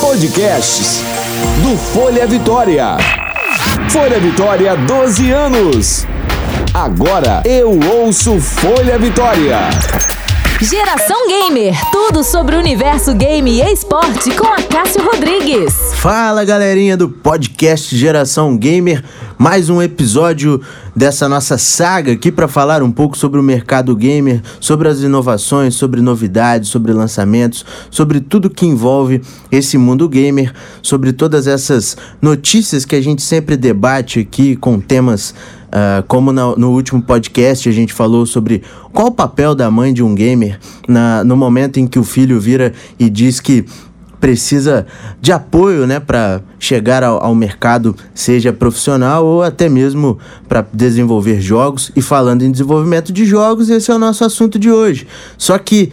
Podcasts do Folha Vitória. Folha Vitória, 12 anos. Agora eu ouço Folha Vitória. Geração Gamer, tudo sobre o universo game e esporte com a Cássio Rodrigues. Fala galerinha do podcast Geração Gamer, mais um episódio dessa nossa saga aqui para falar um pouco sobre o mercado gamer, sobre as inovações, sobre novidades, sobre lançamentos, sobre tudo que envolve esse mundo gamer, sobre todas essas notícias que a gente sempre debate aqui com temas Uh, como no, no, último podcast a gente falou sobre qual o papel da mãe de um gamer na, no momento em que o filho vira e diz que precisa de apoio né, para chegar ao, ao, mercado, seja profissional ou até mesmo para desenvolver jogos. E falando em desenvolvimento de jogos, esse é o nosso assunto de hoje. Só que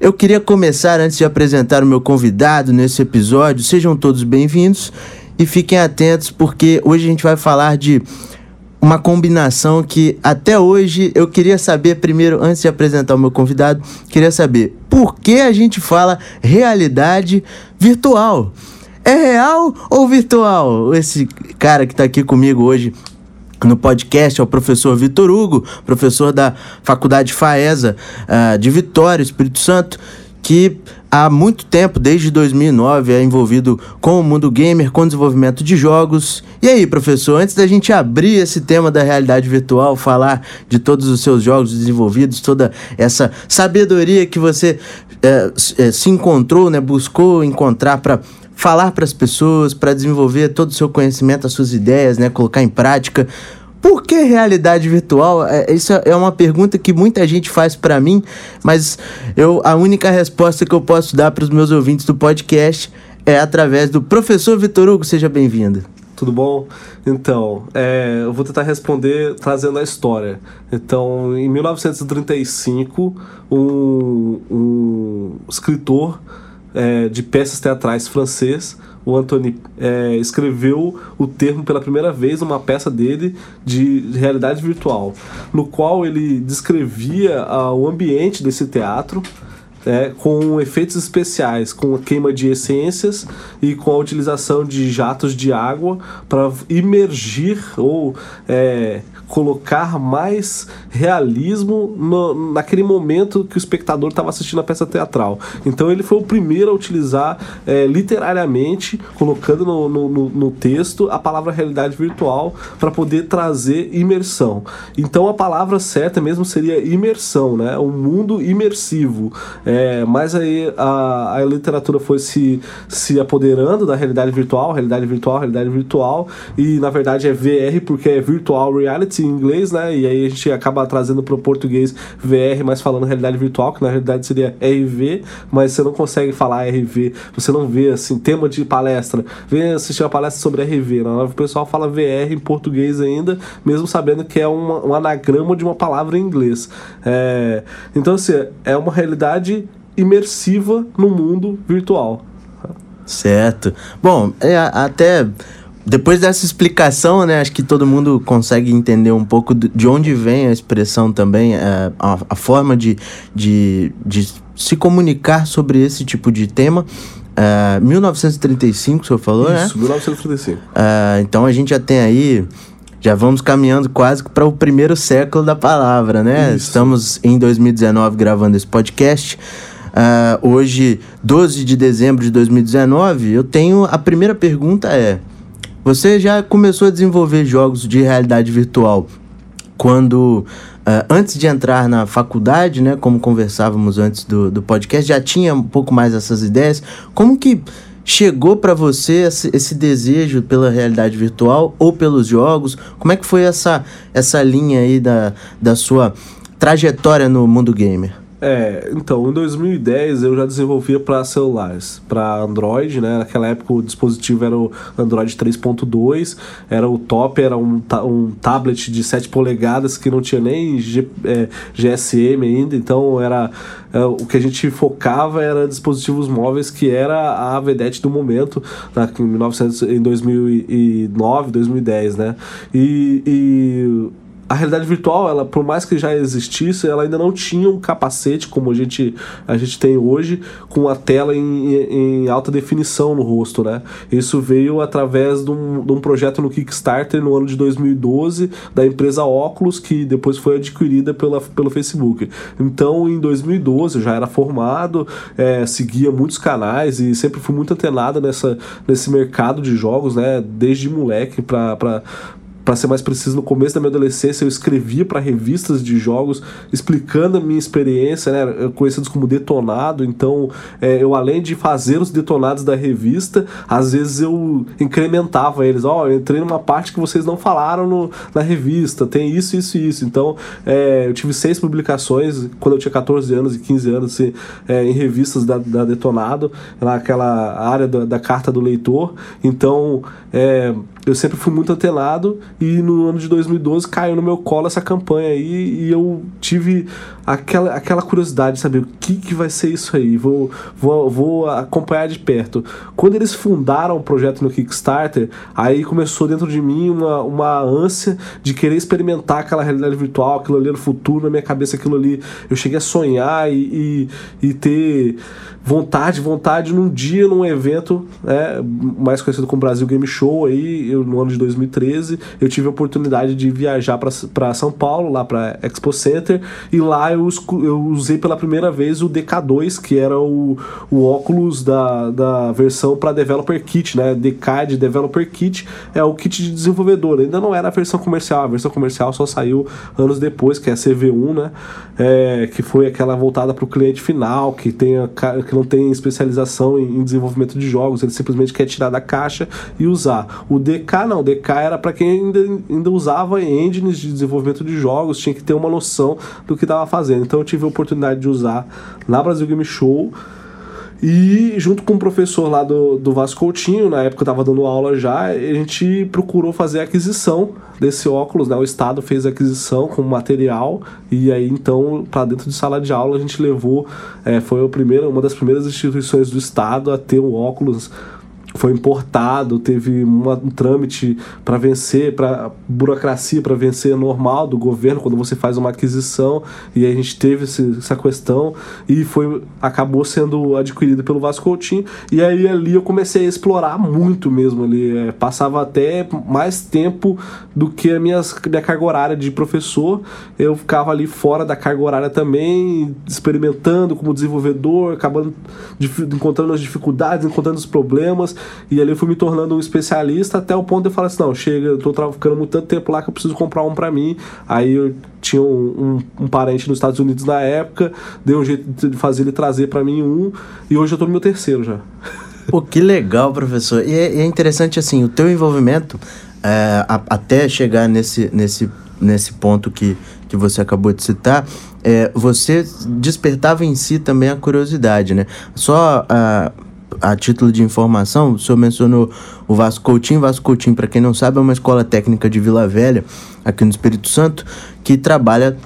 eu queria começar antes de apresentar o meu convidado nesse episódio. Sejam todos bem-vindos e fiquem atentos porque hoje a gente vai falar de uma combinação que até hoje eu queria saber primeiro, antes de apresentar o meu convidado, queria saber por que a gente fala realidade virtual. É real ou virtual? Esse cara que está aqui comigo hoje no podcast é o professor Vitor Hugo, professor da Faculdade FAESA uh, de Vitória, Espírito Santo, que há muito tempo, desde 2009, é envolvido com o mundo gamer, com o desenvolvimento de jogos. E aí, professor, antes da gente abrir esse tema da realidade virtual, falar de todos os seus jogos desenvolvidos, toda essa sabedoria que você é, se encontrou, né, buscou encontrar para falar para as pessoas, para desenvolver todo o seu conhecimento, as suas ideias, né, colocar em prática. Por que realidade virtual? É, isso é uma pergunta que muita gente faz para mim, mas eu, a única resposta que eu posso dar para os meus ouvintes do podcast é através do professor Vitor Hugo. Seja bem-vindo. Tudo bom? Então, é, eu vou tentar responder trazendo a história. Então, em 1935, um, um escritor é, de peças teatrais francês o Anthony é, escreveu o termo pela primeira vez numa peça dele de realidade virtual, no qual ele descrevia uh, o ambiente desse teatro. É, com efeitos especiais, com a queima de essências e com a utilização de jatos de água para imergir ou é, colocar mais realismo no, naquele momento que o espectador estava assistindo a peça teatral. Então ele foi o primeiro a utilizar é, literariamente, colocando no, no, no, texto a palavra realidade virtual para poder trazer imersão. Então a palavra certa mesmo seria imersão, né? Um mundo imersivo. É, mas aí a, a literatura foi se, se apoderando da realidade virtual, realidade virtual, realidade virtual, e na verdade é VR porque é Virtual Reality em inglês, né? E aí a gente acaba trazendo para o português VR, mas falando realidade virtual, que na realidade seria RV, mas você não consegue falar RV, você não vê assim, tema de palestra, vem assistir uma palestra sobre RV, né? o pessoal fala VR em português ainda, mesmo sabendo que é um anagrama de uma palavra em inglês. É, então, assim, é uma realidade imersiva no mundo virtual. Certo. Bom, é, até depois dessa explicação, né, acho que todo mundo consegue entender um pouco de onde vem a expressão também, é, a, a forma de, de, de se comunicar sobre esse tipo de tema. Uh, 1935, o senhor falou, Isso, né? Isso, 1935. Uh, então a gente já tem aí, já vamos caminhando quase para o primeiro século da palavra, né? Isso. Estamos em 2019 gravando esse podcast. Uh, hoje, 12 de dezembro de 2019, eu tenho. A primeira pergunta é: você já começou a desenvolver jogos de realidade virtual quando uh, antes de entrar na faculdade, né, como conversávamos antes do, do podcast, já tinha um pouco mais essas ideias. Como que chegou para você esse, esse, desejo pela realidade virtual ou pelos jogos? Como é que foi essa, essa linha aí da, da sua trajetória no mundo gamer? É, então, em 2010 eu já desenvolvia para celulares, para Android, né? Naquela época o dispositivo era o Android 3.2, era o top, era um, um tablet de 7 polegadas que não tinha nem G, é, GSM ainda, então era é, o que a gente focava era dispositivos móveis que era a vedete do momento, na, em, 1900, em 2009, 2010, né? e, e a realidade virtual, ela, por mais que já existisse, ela ainda não tinha um capacete como a gente, a gente tem hoje, com a tela em, em alta definição no rosto, né? Isso veio através de um, de um projeto no Kickstarter no ano de 2012 da empresa Oculus, que depois foi adquirida pela, pelo Facebook. Então, em 2012, eu já era formado, é, seguia muitos canais e sempre fui muito antenado nessa, nesse mercado de jogos, né? Desde moleque para para ser mais preciso, no começo da minha adolescência eu escrevia para revistas de jogos explicando a minha experiência, né, conhecidos como detonado. Então, é, eu além de fazer os detonados da revista, às vezes eu incrementava eles. Ó, oh, eu entrei numa parte que vocês não falaram no, na revista, tem isso, isso e isso. Então, é, eu tive seis publicações quando eu tinha 14 anos e 15 anos assim, é, em revistas da, da Detonado, naquela área da, da carta do leitor. Então, é, eu sempre fui muito antenado e no ano de 2012 caiu no meu colo essa campanha aí e eu tive aquela, aquela curiosidade de saber o que, que vai ser isso aí, vou, vou, vou acompanhar de perto. Quando eles fundaram o projeto no Kickstarter, aí começou dentro de mim uma, uma ânsia de querer experimentar aquela realidade virtual, aquilo ali no futuro, na minha cabeça aquilo ali, eu cheguei a sonhar e, e, e ter vontade, vontade num dia, num evento, né, mais conhecido como Brasil Game Show, aí, eu, no ano de 2013, eu tive a oportunidade de viajar para São Paulo, lá para Expo Center, e lá eu, eu usei pela primeira vez o DK2, que era o, o óculos da, da versão para Developer Kit, né, DK de Developer Kit, é o kit de desenvolvedor, ainda não era a versão comercial, a versão comercial só saiu anos depois, que é a CV1, né, é, que foi aquela voltada para o cliente final, que tem a, que não tem especialização em, em, desenvolvimento de jogos, ele simplesmente quer tirar da caixa e usar. O DK não, o DK era para quem ainda, ainda usava engines de desenvolvimento de jogos, tinha que ter uma noção do que estava fazendo. Então eu tive a oportunidade de usar na Brasil Game Show. E junto com o professor lá do, do Vasco Coutinho, na época eu estava dando aula já, a gente procurou fazer a aquisição desse óculos, né? O Estado fez a aquisição com material e aí então para dentro de sala de aula a gente levou, é, foi a primeira, uma das primeiras instituições do Estado a ter um óculos foi importado, teve uma, um trâmite para vencer, para burocracia para vencer normal do governo quando você faz uma aquisição e a gente teve esse, essa questão e foi acabou sendo adquirido pelo Vasco Coutinho e aí ali eu comecei a explorar muito mesmo ali, é, passava até mais tempo do que a minha, minha carga horária de professor, eu ficava ali fora da carga horária também, experimentando como desenvolvedor, acabando encontrando as dificuldades, encontrando os problemas e ali eu fui me tornando um especialista até o ponto de eu falar assim: não, chega, eu tô ficando muito tanto tempo lá que eu preciso comprar um para mim. Aí eu tinha um, um, um, parente nos Estados Unidos na época, deu um jeito de fazer ele trazer para mim um, e hoje eu tô no meu terceiro já. Pô, que legal, professor. E é, é interessante assim, o teu envolvimento é, a, até chegar nesse, nesse, nesse ponto que, que você acabou de citar, é, você despertava em si também a curiosidade, né? Só a a título de informação, o senhor mencionou o Vasco Coutinho. Vasco Coutinho, para quem não sabe, é uma escola técnica de Vila Velha, aqui no Espírito Santo, que trabalha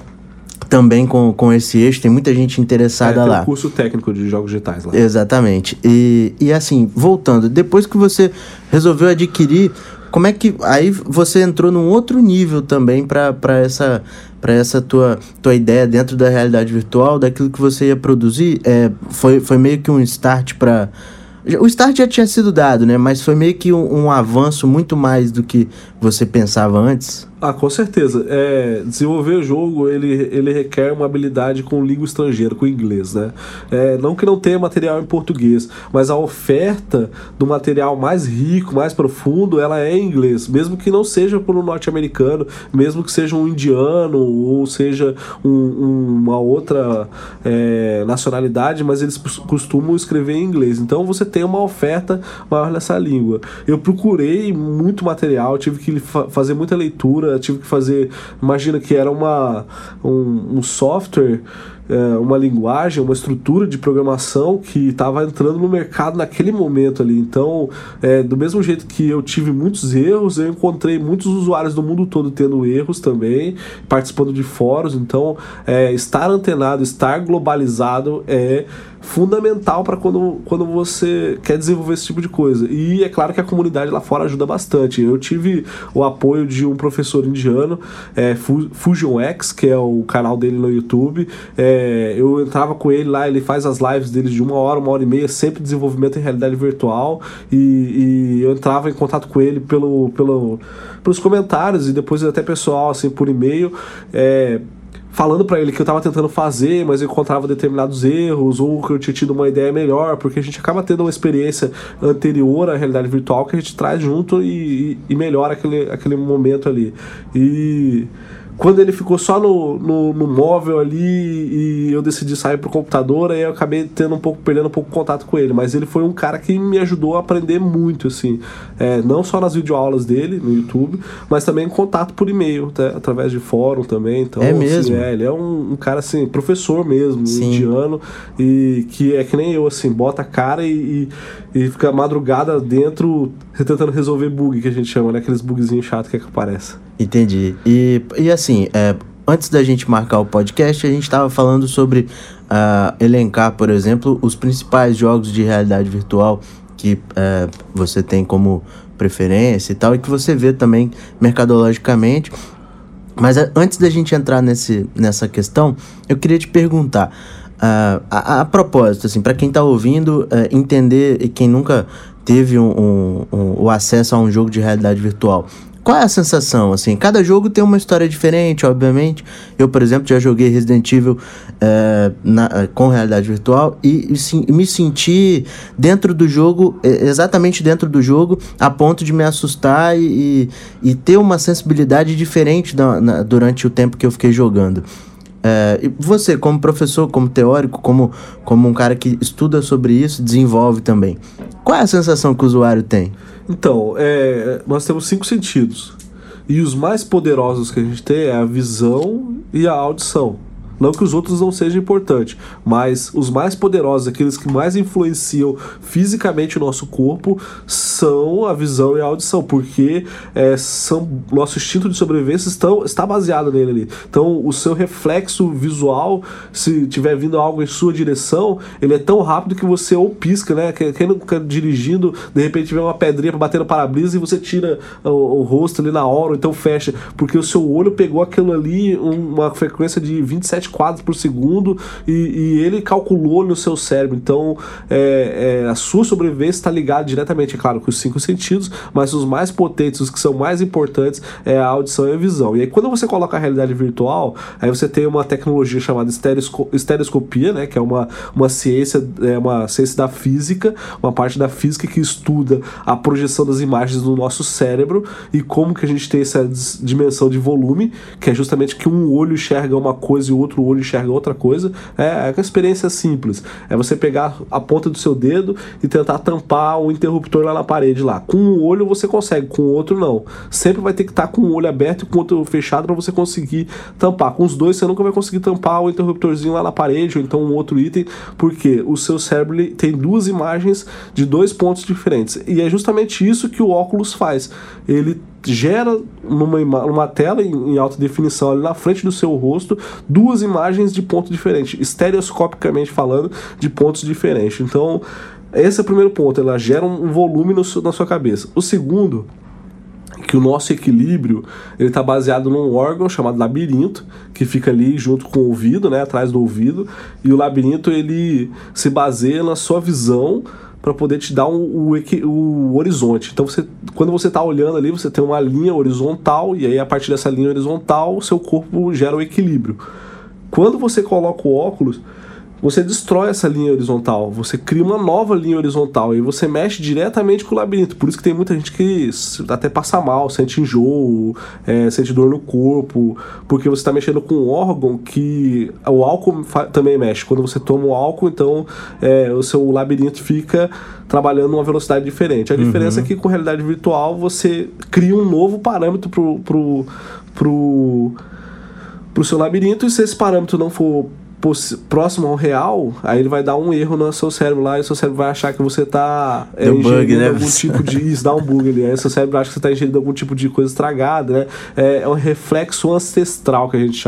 também com, com esse eixo, tem muita gente interessada é, lá. Um curso técnico de jogos digitais lá. Exatamente. E, e assim, voltando, depois que você resolveu adquirir, como é que. Aí você entrou num outro nível também para essa para essa tua, tua ideia dentro da realidade virtual, daquilo que você ia produzir, é, foi, foi meio que um start para o start já tinha sido dado, né? Mas foi meio que um, um avanço muito mais do que você pensava antes. Ah, com certeza. É, desenvolver o jogo, ele, ele requer uma habilidade com língua estrangeira, com inglês, né? É, não que não tenha material em português, mas a oferta do material mais rico, mais profundo, ela é em inglês. Mesmo que não seja por um norte-americano, mesmo que seja um indiano, ou seja um, um, uma outra é, nacionalidade, mas eles costumam escrever em inglês. Então você tem uma oferta maior nessa língua. Eu procurei muito material, tive que fa fazer muita leitura, tive que fazer. Imagina que era uma, um, um software é, uma linguagem, uma estrutura de programação que estava entrando no mercado naquele momento ali. Então, é, do mesmo jeito que eu tive muitos erros, eu encontrei muitos usuários do mundo todo tendo erros também, participando de fóruns. Então, é, estar antenado, estar globalizado é fundamental para quando, quando você quer desenvolver esse tipo de coisa. E é claro que a comunidade lá fora ajuda bastante. Eu tive o apoio de um professor indiano, é, Fusion X, que é o canal dele no YouTube. É, eu entrava com ele lá, ele faz as lives dele de uma hora, uma hora e meia, sempre desenvolvimento em realidade virtual. E, e eu entrava em contato com ele pelo, pelo, pelos comentários e depois até pessoal, assim, por e-mail. É, falando para ele que eu estava tentando fazer, mas eu encontrava determinados erros, ou que eu tinha tido uma ideia melhor, porque a gente acaba tendo uma experiência anterior à realidade virtual que a gente traz junto e, e, e melhora aquele, aquele momento ali. E quando ele ficou só no, no, no, móvel ali e eu decidi sair pro computador, aí eu acabei tendo um pouco, perdendo um pouco contato com ele. Mas ele foi um cara que me ajudou a aprender muito, assim. É, não só nas videoaulas dele no YouTube, mas também em contato por e-mail, tá? através de fórum também. Então, é assim, mesmo? É, ele é um, um, cara, assim, professor mesmo, Sim. indiano, e que é que nem eu, assim, bota a cara e, e, e fica madrugada dentro tentando resolver bug, que a gente chama, né? Aqueles bugzinhos chatos que, é que aparece. Entendi. E, e assim, é, antes da gente marcar o podcast, a gente estava falando sobre uh, elencar, por exemplo, os principais jogos de realidade virtual que uh, você tem como preferência e tal, e que você vê também mercadologicamente. Mas uh, antes da gente entrar nesse, nessa questão, eu queria te perguntar. Uh, a, a, propósito, assim, para quem está ouvindo, uh, entender e quem nunca teve um, um, um, o acesso a um jogo de realidade virtual, qual é a sensação, assim? Cada jogo tem uma história diferente, obviamente. Eu, por exemplo, já joguei Resident Evil é, na, com realidade virtual e, e, sim, me senti dentro do jogo, exatamente dentro do jogo, a ponto de me assustar e, e, e ter uma sensibilidade diferente da, na, durante o tempo que eu fiquei jogando. É, e você, como professor, como teórico, como, como um cara que estuda sobre isso, desenvolve também. Qual é a sensação que o usuário tem? Então, é, nós temos cinco sentidos. E os mais poderosos que a gente tem é a visão e a audição. Não que os outros não sejam importantes, mas os mais poderosos, aqueles que mais influenciam fisicamente o nosso corpo, são a visão e a audição, porque é, são nosso instinto de sobrevivência estão, está baseado nele ali. Então, o seu reflexo visual, se tiver vindo algo em sua direção, ele é tão rápido que você ou pisca, né? Quem não fica dirigindo, de repente vê uma pedrinha para bater no para-brisa e você tira o, o, rosto ali na hora, ou então fecha, porque o seu olho pegou aquilo ali, uma frequência de 27 quadros por segundo e, e ele calculou no seu cérebro. Então, é, é, a sua sobrevivência está ligada diretamente, é claro, com os cinco sentidos, mas os mais potentes, os que são mais importantes, é a audição e a visão. E aí, quando você coloca a realidade virtual, aí você tem uma tecnologia chamada estereosco estereoscopia, né, que é uma, uma ciência, é uma ciência da física, uma parte da física que estuda a projeção das imagens no nosso cérebro e como que a gente tem essa dimensão de volume, que é justamente que um olho enxerga uma coisa e o outro outro olho enxerga outra coisa. É, é uma experiência simples. É você pegar a ponta do seu dedo e tentar tampar o interruptor lá na parede lá. Com um olho você consegue, com o outro não. Sempre vai ter que estar com o olho aberto e com o outro fechado para você conseguir tampar. Com os dois você nunca vai conseguir tampar o interruptorzinho lá na parede ou então um outro item, porque o seu cérebro tem duas imagens de dois pontos diferentes. E é justamente isso que o óculos faz. Ele gera numa, tela em, em, alta definição ali na frente do seu rosto duas imagens de ponto diferente, estereoscopicamente falando, de pontos diferentes. Então, esse é o primeiro ponto, ela gera um volume no, na sua cabeça. O segundo que o nosso equilíbrio ele está baseado num órgão chamado labirinto que fica ali junto com o ouvido, né, atrás do ouvido, e o labirinto ele se baseia na sua visão para poder te dar um, o, o, horizonte. Então, você, quando você está olhando ali, você tem uma linha horizontal, e aí a partir dessa linha horizontal, o seu corpo gera o equilíbrio. Quando você coloca o óculos, você destrói essa linha horizontal, você cria uma nova linha horizontal e você mexe diretamente com o labirinto. Por isso que tem muita gente que até passa mal, sente enjoo, é, sente dor no corpo, porque você está mexendo com um órgão que o álcool também mexe. Quando você toma o álcool, então é, o seu labirinto fica trabalhando numa velocidade diferente. A uhum. diferença é que com realidade virtual você cria um novo parâmetro pro, pro, pro, pro seu labirinto e se esse parâmetro não for próximo ao real, aí ele vai dar um erro no seu cérebro lá e o seu cérebro vai achar que você tá é, ingerindo bug, né? algum tipo de. Isso, dá um bug ali. Aí o seu cérebro acha que você tá ingerindo algum tipo de coisa estragada, né? É, é um reflexo ancestral que a gente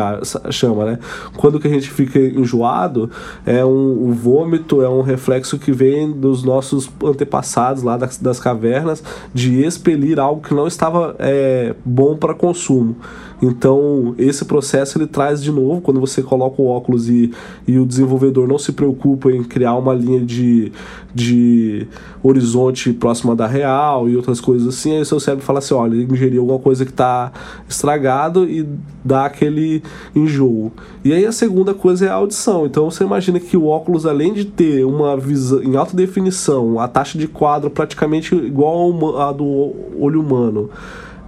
chama, né? Quando que a gente fica enjoado, é um, um vômito, é um reflexo que vem dos nossos antepassados lá das, das cavernas de expelir algo que não estava é, bom para consumo. Então, esse processo ele traz de novo, quando você coloca o óculos e, e o desenvolvedor não se preocupa em criar uma linha de, de horizonte próxima da real e outras coisas assim, aí o seu cérebro fala assim: olha, ele ingeriu alguma coisa que está estragado e dá aquele enjoo. E aí a segunda coisa é a audição. Então, você imagina que o óculos, além de ter uma visão em alta definição, a taxa de quadro praticamente igual à do olho humano.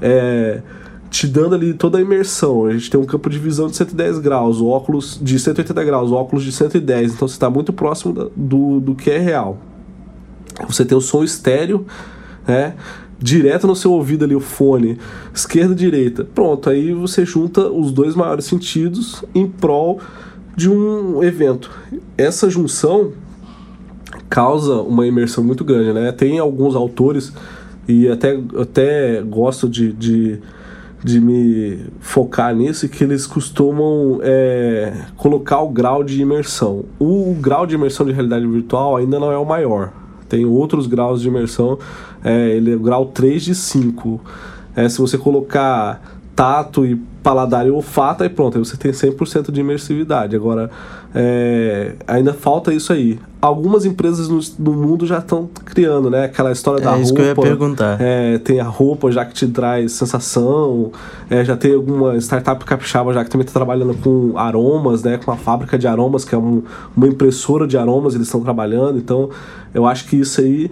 É, te dando ali toda a imersão. A gente tem um campo de visão de 110 graus, óculos de 180 graus, óculos de 110, então você está muito próximo do, do que é real. Você tem o som estéreo, né? Direto no seu ouvido ali, o fone, esquerda e direita. Pronto, aí você junta os dois maiores sentidos em prol de um evento. Essa junção causa uma imersão muito grande, né? Tem alguns autores, e até, até gosto de, de de me focar nisso que eles costumam é, colocar o grau de imersão. O, grau de imersão de realidade virtual ainda não é o maior. Tem outros graus de imersão, é, ele é o grau 3 de 5. É, se você colocar tato e paladar e olfato, aí pronto, aí você tem 100% de imersividade. Agora, é, ainda falta isso aí. Algumas empresas no, no mundo já estão criando, né? Aquela história é da roupa. isso que eu ia perguntar. É, tem a roupa já que te traz sensação. É, já tem alguma startup capixaba já que também está trabalhando com aromas, né? Com uma fábrica de aromas, que é um, uma impressora de aromas, eles estão trabalhando. Então, eu acho que isso aí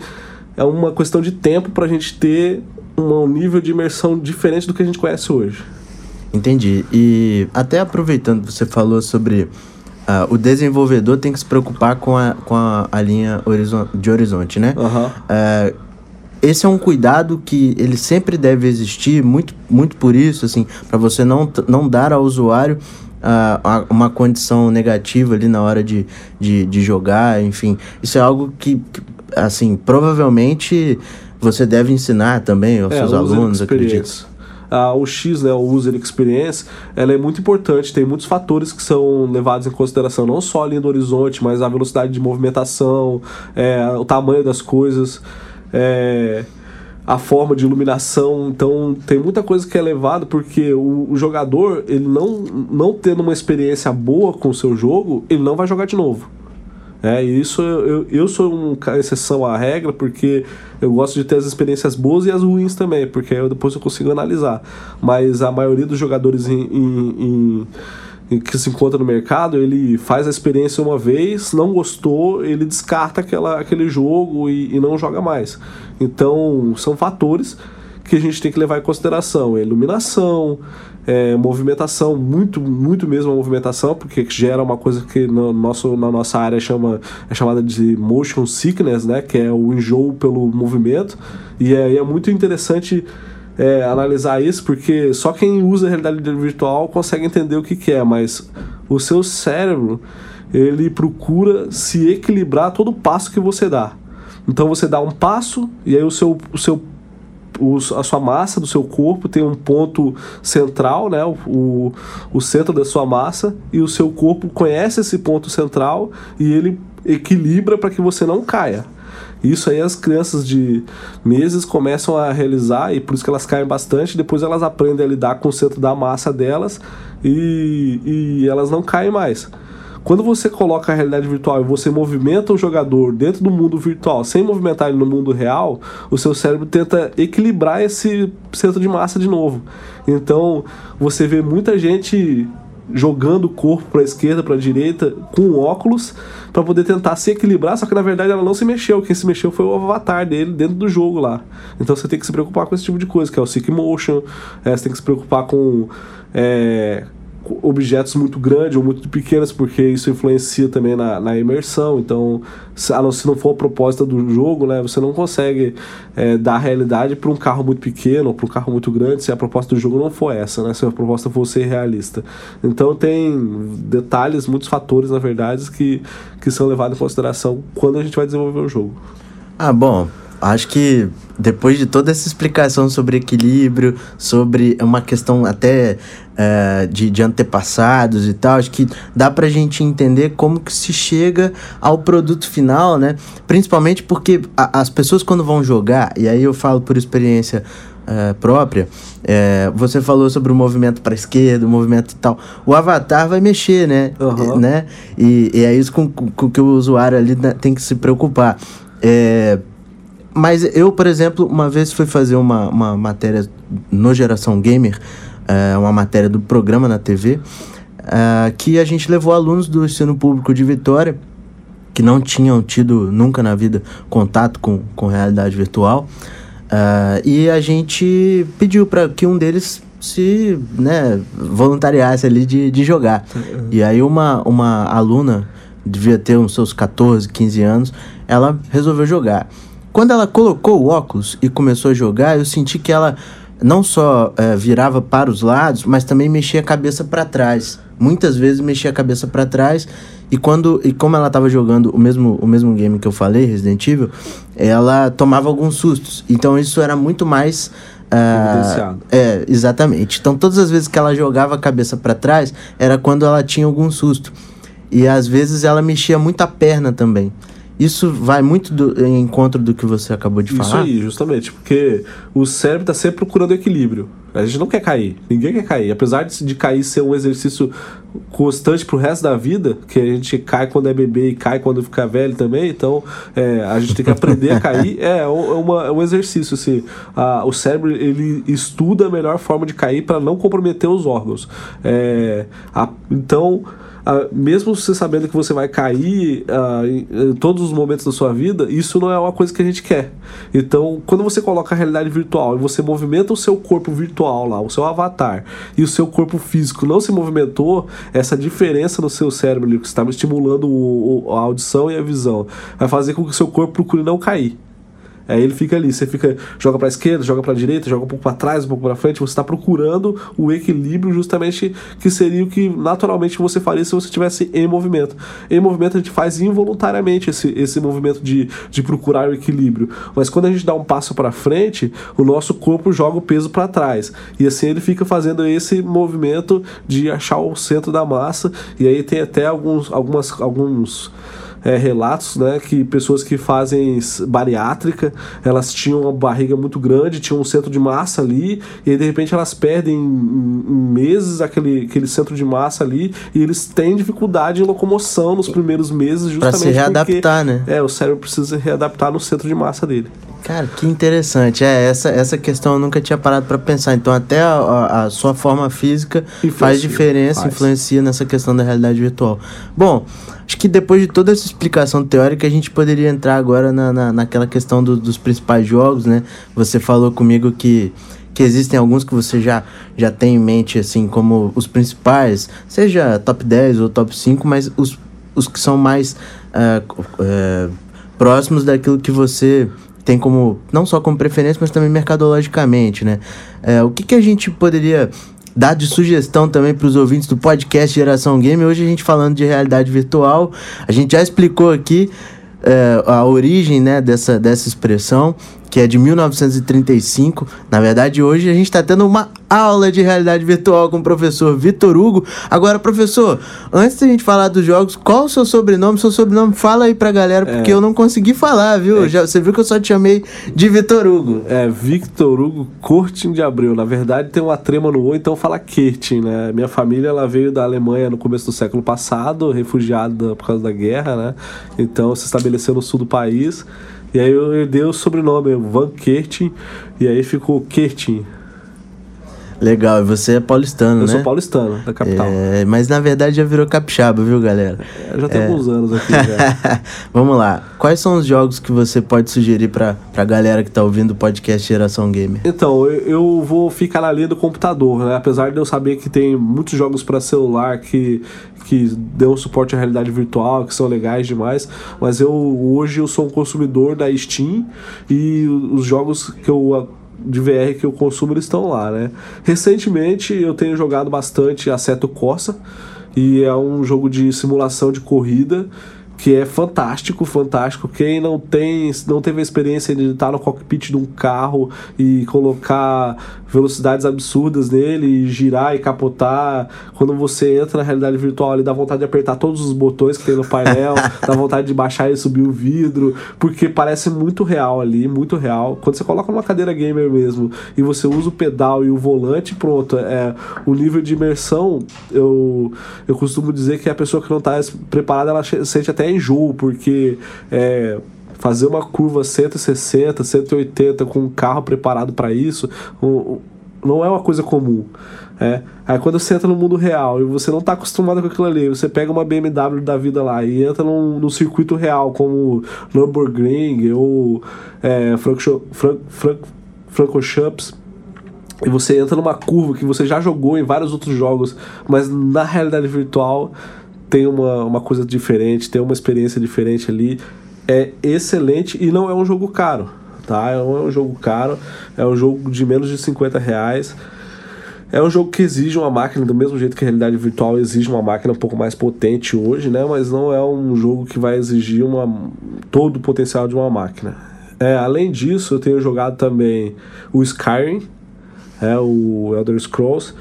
é uma questão de tempo para a gente ter um nível de imersão diferente do que a gente conhece hoje. Entendi. E até aproveitando, você falou sobre uh, o desenvolvedor tem que se preocupar com a, com a, a linha de horizonte, né? Uhum. Uh, esse é um cuidado que ele sempre deve existir, muito, muito por isso, assim, para você não, não dar ao usuário uh, uma condição negativa ali na hora de, de, de jogar, enfim. Isso é algo que, assim, provavelmente você deve ensinar também aos é, seus alunos, acredito. Ah, o X, né, o User Experience, ela é muito importante. Tem muitos fatores que são levados em consideração, não só a linha do horizonte, mas a velocidade de movimentação, é, o tamanho das coisas, é, a forma de iluminação. Então, tem muita coisa que é levado porque o, o jogador, ele não, não tendo uma experiência boa com o seu jogo, ele não vai jogar de novo. É, e isso eu, eu sou uma exceção à regra porque eu gosto de ter as experiências boas e as ruins também, porque eu, depois eu consigo analisar. Mas a maioria dos jogadores em, em, em, que se encontra no mercado, ele faz a experiência uma vez, não gostou, ele descarta aquela, aquele jogo e, e não joga mais. Então são fatores que a gente tem que levar em consideração: a iluminação, é, movimentação, muito, muito mesmo a movimentação, porque gera uma coisa que no nosso, na nossa área chama, é chamada de motion sickness, né? Que é o enjoo pelo movimento. E é, é muito interessante é, analisar isso, porque só quem usa a realidade virtual consegue entender o que, que é, mas o seu cérebro ele procura se equilibrar todo passo que você dá. Então você dá um passo e aí o seu, o seu a sua massa do seu corpo tem um ponto central, né, o, o centro da sua massa, e o seu corpo conhece esse ponto central e ele equilibra para que você não caia. Isso aí as crianças de meses começam a realizar e por isso que elas caem bastante. Depois elas aprendem a lidar com o centro da massa delas e, e elas não caem mais. Quando você coloca a realidade virtual e você movimenta o jogador dentro do mundo virtual sem movimentar ele no mundo real, o seu cérebro tenta equilibrar esse centro de massa de novo. Então, você vê muita gente jogando o corpo para a esquerda, para a direita, com óculos, para poder tentar se equilibrar, só que na verdade ela não se mexeu. Quem se mexeu foi o avatar dele dentro do jogo lá. Então você tem que se preocupar com esse tipo de coisa, que é o Sick Motion, é, você tem que se preocupar com. É, objetos muito grandes ou muito pequenos, porque isso influencia também na, na imersão. Então, se, a não, se não for a proposta do jogo, né, você não consegue é, dar realidade para um carro muito pequeno ou para um carro muito grande se a proposta do jogo não for essa, né, se a proposta for ser realista. Então, tem detalhes, muitos fatores, na verdade, que, que são levados em consideração quando a gente vai desenvolver o jogo. Ah, bom, acho que depois de toda essa explicação sobre equilíbrio, sobre uma questão até uh, de, de antepassados e tal, acho que dá pra gente entender como que se chega ao produto final, né? Principalmente porque a, as pessoas quando vão jogar, e aí eu falo por experiência uh, própria, é, você falou sobre o movimento para esquerda, o movimento e tal. O avatar vai mexer, né? Uhum. né? E, e é isso com, com, com que o usuário ali né, tem que se preocupar. É, mas eu, por exemplo, uma vez fui fazer uma, uma matéria no Geração Gamer, é, uma matéria do programa na TV, é, que a gente levou alunos do ensino público de Vitória, que não tinham tido nunca na vida contato com, com realidade virtual, é, e a gente pediu para que um deles se né, voluntariasse ali de, de jogar. Uhum. E aí uma, uma aluna, devia ter uns seus 14, 15 anos, ela resolveu jogar. Quando ela colocou o óculos e começou a jogar, eu senti que ela não só é, virava para os lados, mas também mexia a cabeça para trás. Muitas vezes mexia a cabeça para trás e quando e como ela estava jogando o mesmo o mesmo game que eu falei, Resident Evil, ela tomava alguns sustos. Então isso era muito mais Uh, é, exatamente. Então, todas as vezes que ela jogava a cabeça para trás, era quando ela tinha algum susto. E às vezes ela mexia muito a perna também. Isso vai muito do, em encontro do que você acabou de falar. Isso aí, justamente, porque o cérebro está sempre procurando equilíbrio. A gente não quer cair, ninguém quer cair. Apesar de, de cair ser um exercício constante pro resto da vida, que a gente cai quando é bebê e cai quando fica velho também, então é, a gente tem que aprender a cair. É, é, uma, é um exercício, assim. A, o cérebro ele estuda a melhor forma de cair para não comprometer os órgãos. É, a, então ah, mesmo você sabendo que você vai cair uh, em, em, todos os momentos da sua vida, isso não é uma coisa que a gente quer. Então, quando você coloca a realidade virtual e você movimenta o seu corpo virtual lá, o seu avatar, e o seu corpo físico não se movimentou, essa diferença no seu cérebro que está estimulando o, o, a audição e a visão vai fazer com que o seu corpo procure não cair. Aí ele fica ali, você fica joga para esquerda, joga para direita, joga um pouco para trás, um pouco para frente, você está procurando o equilíbrio justamente que seria o que naturalmente você faria se você estivesse em movimento. Em movimento a gente faz involuntariamente esse, esse movimento de, de procurar o equilíbrio, mas quando a gente dá um passo para frente, o nosso corpo joga o peso para trás. E assim ele fica fazendo esse movimento de achar o centro da massa e aí tem até alguns algumas alguns é, relatos, né, que pessoas que fazem bariátrica, elas tinham uma barriga muito grande, tinham um centro de massa ali, e aí, de repente elas perdem em, em meses aquele, aquele centro de massa ali, e eles têm dificuldade em locomoção nos primeiros meses, justamente pra se readaptar, porque, né? É, o cérebro precisa readaptar no centro de massa dele. Cara, que interessante. É, essa, essa questão eu nunca tinha parado para pensar. Então, até a, a, a sua forma física influencia, faz diferença, faz. influencia nessa questão da realidade virtual. Bom, acho que depois de toda essa explicação teórica, a gente poderia entrar agora na, na, naquela questão do, dos principais jogos, né? Você falou comigo que que existem alguns que você já, já tem em mente, assim, como os principais, seja top 10 ou top 5, mas os, os que são mais uh, uh, próximos daquilo que você tem como, não só como preferência, mas também mercadologicamente, né? É, o que, que a gente poderia dar de sugestão também para os ouvintes do podcast Geração Game? Hoje a gente falando de realidade virtual, a gente já explicou aqui é, a origem né, dessa, dessa expressão que é de 1935. Na verdade, hoje a gente está tendo uma aula de realidade virtual com o professor Vitor Hugo. Agora, professor, antes da gente falar dos jogos, qual o seu sobrenome? Seu sobrenome, fala aí pra galera, porque é. eu não consegui falar, viu? É. Já, você viu que eu só te chamei de Vitor Hugo. É, Victor Hugo Cortin de Abreu. Na verdade, tem uma trema no O, então fala Kertin, né? Minha família, ela veio da Alemanha no começo do século passado, refugiada por causa da guerra, né? Então, se estabeleceu no sul do país. E aí eu dei o sobrenome Van Kertin, e aí ficou Kertin. Legal, e você é paulistano, Eu né? sou paulistano, da capital. É, mas na verdade já virou capixaba, viu, galera? É, já tem alguns anos aqui já. Vamos lá. Quais são os jogos que você pode sugerir pra, pra galera que tá ouvindo o podcast Geração Gamer? Então, eu, eu vou ficar na linha do computador, né? Apesar de eu saber que tem muitos jogos para celular que, que dão suporte à realidade virtual, que são legais demais, mas eu hoje eu sou um consumidor da Steam e os jogos que eu de VR que eu consumo eles estão lá, né? Recentemente eu tenho jogado bastante Assetto Corsa e é um jogo de simulação de corrida que é fantástico, fantástico. Quem não tem, não teve a experiência de estar no cockpit de um carro e colocar velocidades absurdas nele, girar e capotar, quando você entra na realidade virtual ali dá vontade de apertar todos os botões que tem no painel, dá vontade de baixar e subir o vidro, porque parece muito real ali, muito real. Quando você coloca numa cadeira gamer mesmo e você usa o pedal e o volante, pronto, é o nível de imersão, eu eu costumo dizer que a pessoa que não está preparada, ela sente até enjoo, porque é, fazer uma curva 160, 180 com um carro preparado para isso não é uma coisa comum. É. Aí quando você entra no mundo real e você não está acostumado com aquilo ali, você pega uma BMW da vida lá e entra num, num circuito real como Nürburgring ou é, Franco, Francochamps e você entra numa curva que você já jogou em vários outros jogos, mas na realidade virtual tem uma, uma coisa diferente, tem uma experiência diferente ali. É excelente e não é um jogo caro, tá? É um jogo caro, é um jogo de menos de 50 reais. É um jogo que exige uma máquina, do mesmo jeito que a realidade virtual exige uma máquina um pouco mais potente hoje, né? Mas não é um jogo que vai exigir uma, todo o potencial de uma máquina. É, além disso, eu tenho jogado também o Skyrim, é, o Elder Scrolls.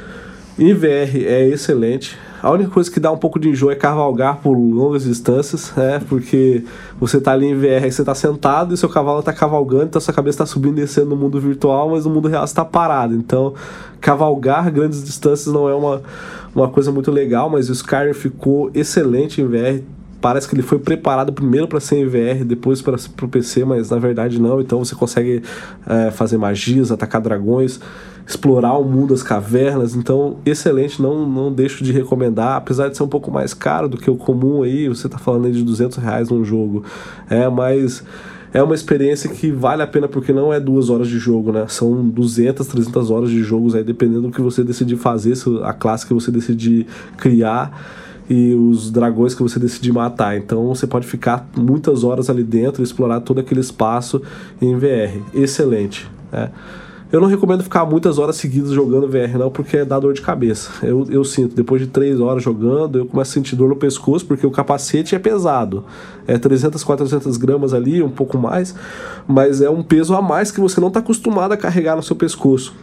Em VR é excelente. A única coisa que dá um pouco de enjoo é cavalgar por longas distâncias, é, porque você tá ali em VR e você tá sentado e seu cavalo tá cavalgando, então sua cabeça tá subindo e descendo no mundo virtual, mas no mundo real você tá parado. Então, cavalgar grandes distâncias não é uma, uma coisa muito legal, mas o Skyrim ficou excelente em VR. Parece que ele foi preparado primeiro para ser em depois para o PC, mas na verdade não. Então você consegue é, fazer magias, atacar dragões explorar o mundo das cavernas. Então, excelente, não, não deixo de recomendar. Apesar de ser um pouco mais caro do que o comum aí, você está falando aí de 200 reais num jogo. É, mas é uma experiência que vale a pena porque não é duas horas de jogo, né? São 200, 300 horas de jogos aí, dependendo do que você decidir fazer, a classe que você decidir criar e os dragões que você decidir matar. Então você pode ficar muitas horas ali dentro e explorar todo aquele espaço em VR. Excelente. Né? Eu não recomendo ficar muitas horas seguidas jogando VR, não, porque dá dor de cabeça. Eu, eu sinto, depois de três horas jogando, eu começo a sentir dor no pescoço, porque o capacete é pesado. É 300, 400 gramas ali, um pouco mais, mas é um peso a mais que você não está acostumado a carregar no seu pescoço.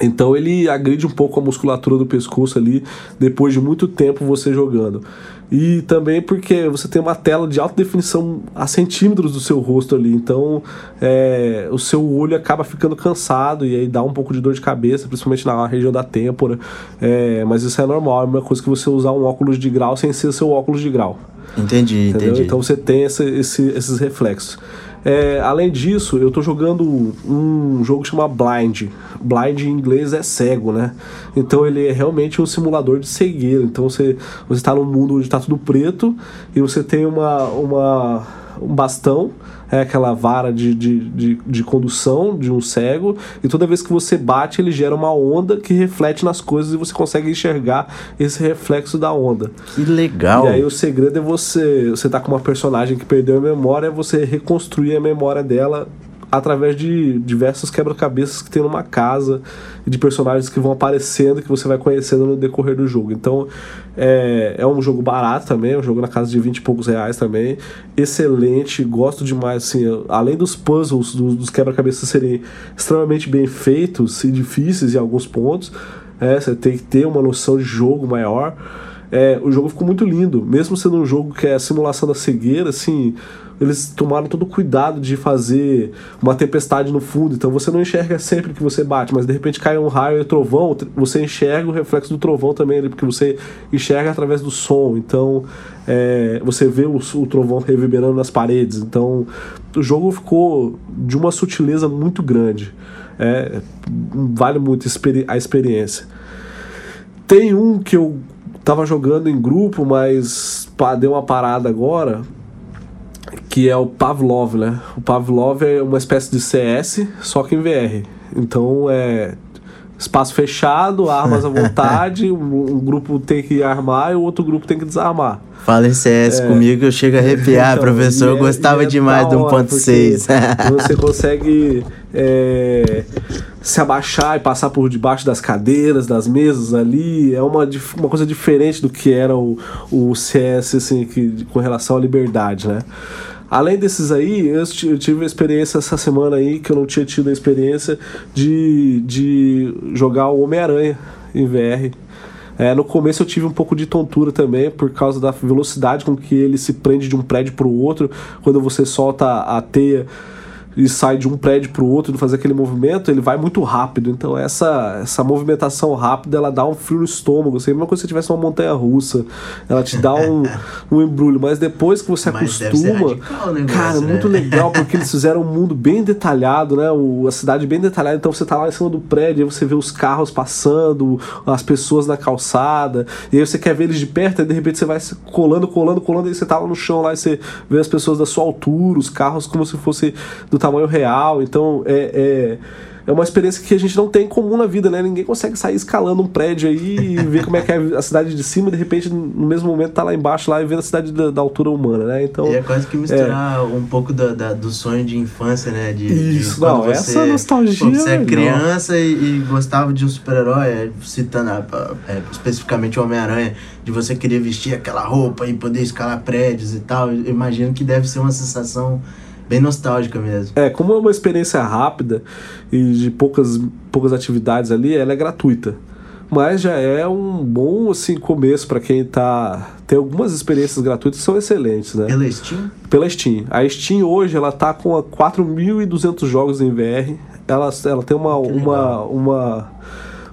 Então ele agride um pouco a musculatura do pescoço ali depois de muito tempo você jogando. E também porque você tem uma tela de alta definição a centímetros do seu rosto ali, então é, o seu olho acaba ficando cansado e aí dá um pouco de dor de cabeça, principalmente na região da têmpora. É, mas isso é normal, é a mesma coisa que você usar um óculos de grau sem ser seu óculos de grau. Entendi, entendeu? entendi. Então você tem esse, esse, esses reflexos. É, além disso, eu estou jogando um jogo que chama Blind. Blind em inglês é cego, né? Então ele é realmente um simulador de cegueira. Então você está num mundo onde está tudo preto e você tem uma, uma um bastão, é aquela vara de, de, de, de, condução de um cego, e toda vez que você bate, ele gera uma onda que reflete nas coisas e você consegue enxergar esse reflexo da onda. Que legal! E aí o segredo é você. Você tá com uma personagem que perdeu a memória, é você reconstruir a memória dela através de diversos quebra-cabeças que tem numa casa e de personagens que vão aparecendo que você vai conhecendo no decorrer do jogo. Então é, é um jogo barato também, é um jogo na casa de 20 e poucos reais também. Excelente, gosto demais. Assim, além dos puzzles, dos, dos quebra-cabeças serem extremamente bem feitos e difíceis em alguns pontos, é, você tem que ter uma noção de jogo maior. É, o jogo ficou muito lindo, mesmo sendo um jogo que é simulação da cegueira, assim, eles tomaram todo o cuidado de fazer uma tempestade no fundo, então você não enxerga sempre que você bate, mas de repente cai um raio e trovão, você enxerga o reflexo do trovão também porque você enxerga através do som, então é, você vê o, o trovão reverberando nas paredes, então o jogo ficou de uma sutileza muito grande. É, vale muito a experiência. Tem um que eu tava jogando em grupo, mas deu uma parada agora, que é o Pavlov, né? O Pavlov é uma espécie de CS, só que em VR. Então é espaço fechado, armas à vontade, um, um, grupo tem que armar e o outro grupo tem que desarmar. Fala em CS é, comigo, eu chego a arrepiar, então, professor. Eu é, gostava é demais do 1.6. você consegue é, se abaixar e passar por debaixo das cadeiras, das mesas ali. É uma, uma coisa diferente do que era o, o CS assim, que, com relação à liberdade, né? Além desses aí, eu tive a experiência essa semana aí, que eu não tinha tido a experiência de, de jogar o Homem-Aranha em VR. É, no começo eu tive um pouco de tontura também, por causa da velocidade com que ele se prende de um prédio para o outro. Quando você solta a teia e sai de um prédio para o outro e fazer aquele movimento, ele vai muito rápido. Então essa, essa movimentação rápida, ela dá um frio no estômago. Assim, é mesmo quando você tivesse uma montanha russa, ela te dá um, um embrulho. Mas depois que você Mas acostuma, negócio, cara, né? muito legal porque eles fizeram um mundo bem detalhado, né? O, a cidade bem detalhada. Então você tá lá em cima do prédio, aí você vê os carros passando, as pessoas na calçada, e aí você quer ver eles de perto, e de repente você vai colando, colando, colando, e você tá lá no chão lá e você vê as pessoas da sua altura, os carros como se fosse do tamanho real. Então é, é, é uma experiência que a gente não tem comum na vida, né? Ninguém consegue sair escalando um prédio aí e ver como é que é a cidade de cima e de repente no mesmo momento tá lá embaixo lá e ver a cidade da, da altura humana, né? Então, e é quase que misturar é, um pouco da, da, do sonho de infância, né? De, Isso, de não, você, essa nostalgia. Você é criança e, e, gostava de um super-herói, é, citando é, especificamente o Homem-Aranha, de você querer vestir aquela roupa e poder escalar prédios e tal. Eu imagino que deve ser uma sensação bem nostálgica mesmo. É, como é uma experiência rápida e de poucas, poucas atividades ali, ela é gratuita. Mas já é um bom assim começo para quem tá tem algumas experiências gratuitas que são excelentes, né? Pela Steam? Pela Steam. A Steam hoje ela tá com 4.200 jogos em VR. Ela, ela tem uma, uma, uma,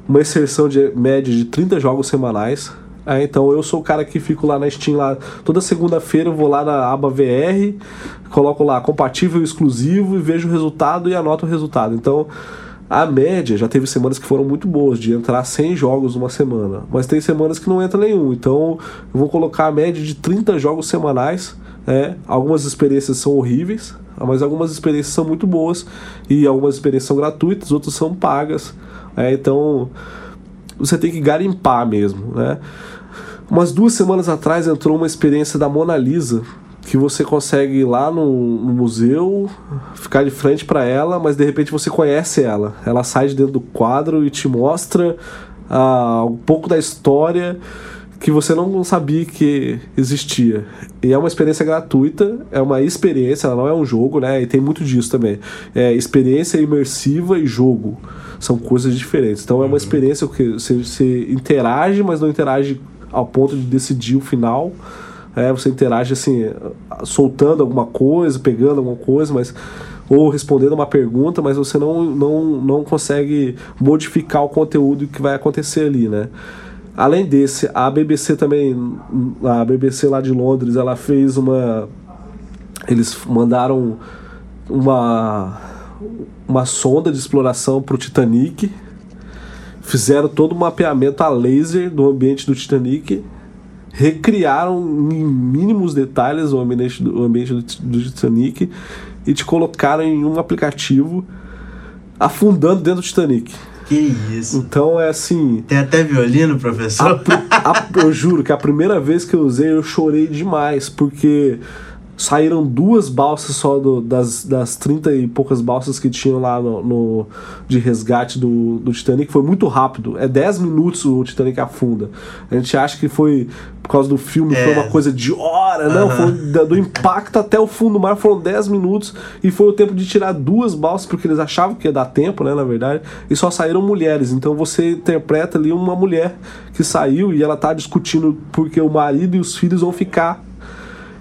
uma inserção de média de 30 jogos semanais. É, então eu sou o cara que fico lá na Steam lá toda segunda-feira eu vou lá na aba VR, coloco lá compatível exclusivo e vejo o resultado e anoto o resultado. Então a média já teve semanas que foram muito boas, de entrar 100 jogos uma semana, mas tem semanas que não entra nenhum. Então eu vou colocar a média de 30 jogos semanais. É, algumas experiências são horríveis, mas algumas experiências são muito boas e algumas experiências são gratuitas, outras são pagas. É, então você tem que garimpar mesmo, né? Umas duas semanas atrás entrou uma experiência da Mona Lisa que você consegue ir lá no, no museu, ficar de frente para ela, mas de repente você conhece ela. Ela sai de dentro do quadro e te mostra uh, um pouco da história que você não sabia que existia. E é uma experiência gratuita, é uma experiência, ela não é um jogo, né? E tem muito disso também. É experiência imersiva e jogo. São coisas diferentes. Então é uma uhum. experiência que você, você interage, mas não interage ao ponto de decidir o final. É, você interage assim, soltando alguma coisa, pegando alguma coisa, mas ou respondendo uma pergunta, mas você não, não, não consegue modificar o conteúdo que vai acontecer ali, né? Além desse, a BBC também, a BBC lá de Londres, ela fez uma eles mandaram uma uma sonda de exploração para o Titanic, fizeram todo um mapeamento a laser do ambiente do Titanic, recriaram em mínimos detalhes o ambiente do, o ambiente do Titanic e te colocaram em um aplicativo afundando dentro do Titanic. Que isso. Então é assim. Tem até violino, professor? A, a, eu juro que a primeira vez que eu usei eu chorei demais, porque saíram duas balsas só do, das, das 30 e poucas balsas que tinham lá no, no, de resgate do, do Titanic. Foi muito rápido. É 10 minutos o Titanic afunda. A gente acha que foi por causa do filme, é. foi uma coisa de hora. Não, uh -huh. foi do, do impacto até o fundo do mar foram 10 minutos e foi o tempo de tirar duas balsas, porque eles achavam que ia dar tempo, né, na verdade, e só saíram mulheres. Então você interpreta ali uma mulher que saiu e ela tá discutindo porque o marido e os filhos vão ficar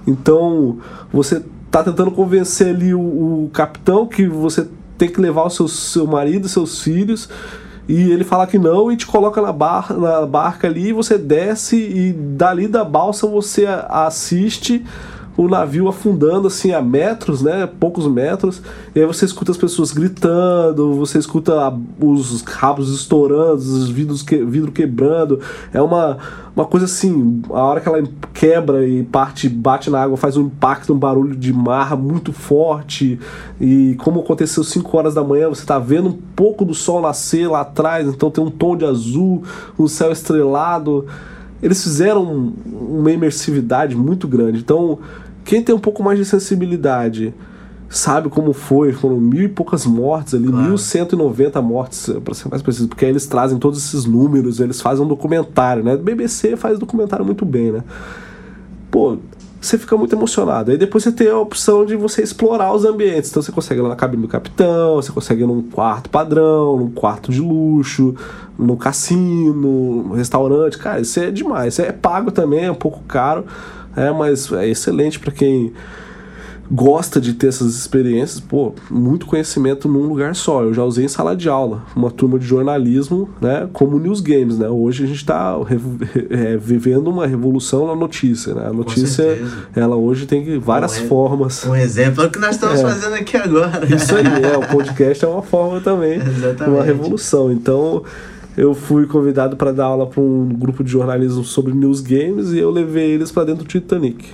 então, você tá tentando convencer ali o, o capitão que você tem que levar o seu, seu marido, seus filhos e ele fala que não e te coloca na, bar, na barca ali, você desce e dali da balsa você assiste o navio afundando assim a metros, né, poucos metros, e aí você escuta as pessoas gritando, você escuta os rabos estourando, os vidros que, vidro quebrando, é uma, uma coisa assim, a hora que ela quebra e parte bate na água faz um impacto, um barulho de mar muito forte, e como aconteceu 5 horas da manhã, você está vendo um pouco do sol nascer lá atrás, então tem um tom de azul, um céu estrelado, eles fizeram uma imersividade muito grande, então quem tem um pouco mais de sensibilidade sabe como foi, foram mil e poucas mortes ali, claro. 1190 mortes, para ser mais preciso, porque aí eles trazem todos esses números, eles fazem um documentário, né? BBC faz documentário muito bem, né? Pô, você fica muito emocionado. Aí depois você tem a opção de você explorar os ambientes. Então você consegue ir lá na cabine do capitão, você consegue ir num quarto padrão, num quarto de luxo, no cassino, no restaurante. Cara, isso é demais. Isso é pago também, é um pouco caro. É, mas é excelente para quem gosta de ter essas experiências, pô, muito conhecimento num lugar só. Eu já usei em sala de aula, uma turma de jornalismo, né, como news games, né? Hoje a gente está é, vivendo uma revolução na notícia, né? A notícia, ela hoje tem várias um formas. Um exemplo é o que nós estamos é. fazendo aqui agora. Isso aí, é, o podcast é uma forma também, Exatamente. uma revolução. Então, eu fui convidado para dar aula para um grupo de jornalismo sobre news games e eu levei eles para dentro do Titanic.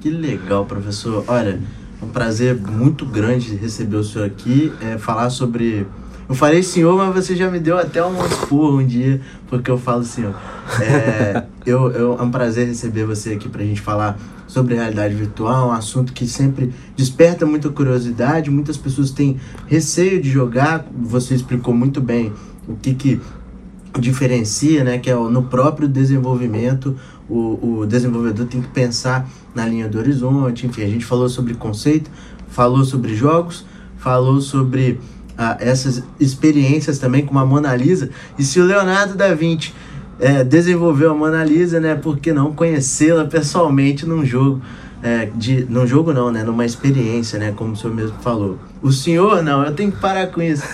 Que legal, professor. Olha, é um prazer muito grande receber o senhor aqui, é, falar sobre. Eu falei senhor, mas você já me deu até um expor um dia, porque eu falo senhor. É, eu, eu, é um prazer receber você aqui para a gente falar sobre realidade virtual, um assunto que sempre desperta muita curiosidade, muitas pessoas têm receio de jogar, você explicou muito bem o que, que diferencia, né, que é no próprio desenvolvimento, o, o desenvolvedor tem que pensar na linha do horizonte, enfim, a gente falou sobre conceito, falou sobre jogos, falou sobre ah, essas experiências também com a Mona Lisa, e se o Leonardo da Vinci é, desenvolveu a Mona Lisa, né, por que não conhecê-la pessoalmente num jogo, é, de, num jogo não, né, numa experiência, né, como o senhor mesmo falou. O senhor, não, eu tenho que parar com isso.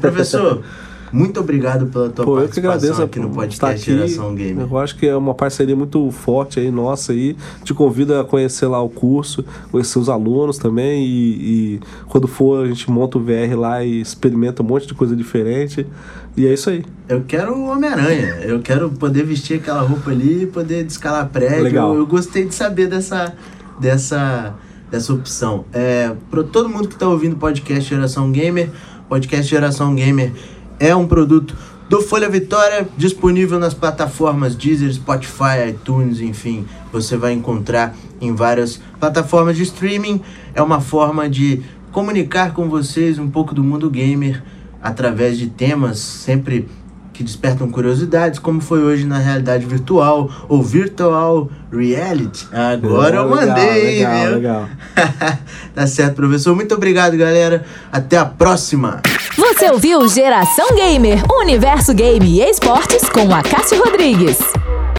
Professor, muito obrigado pela tua Pô, participação eu que agradeço aqui no podcast aqui. Geração Gamer. Eu acho que é uma parceria muito forte aí nossa aí. Te convido a conhecer lá o curso, conhecer os alunos também e, e quando for a gente monta o VR lá e experimenta um monte de coisa diferente. E é isso aí. Eu quero o Homem-Aranha. Eu quero poder vestir aquela roupa ali poder descalar prédio. Legal. Eu, eu gostei de saber dessa dessa dessa opção. É, para todo mundo que está ouvindo o podcast Geração Gamer, podcast Geração Gamer é um produto do Folha Vitória, disponível nas plataformas Deezer, Spotify, iTunes, enfim, você vai encontrar em várias plataformas de streaming. É uma forma de comunicar com vocês um pouco do mundo gamer através de temas sempre que despertam curiosidades, como foi hoje na realidade virtual ou virtual reality. Agora eu mandei, legal, viu? Legal. tá certo, professor. Muito obrigado, galera. Até a próxima. Você ouviu Geração Gamer, Universo Game e Esportes com a Cássio Rodrigues.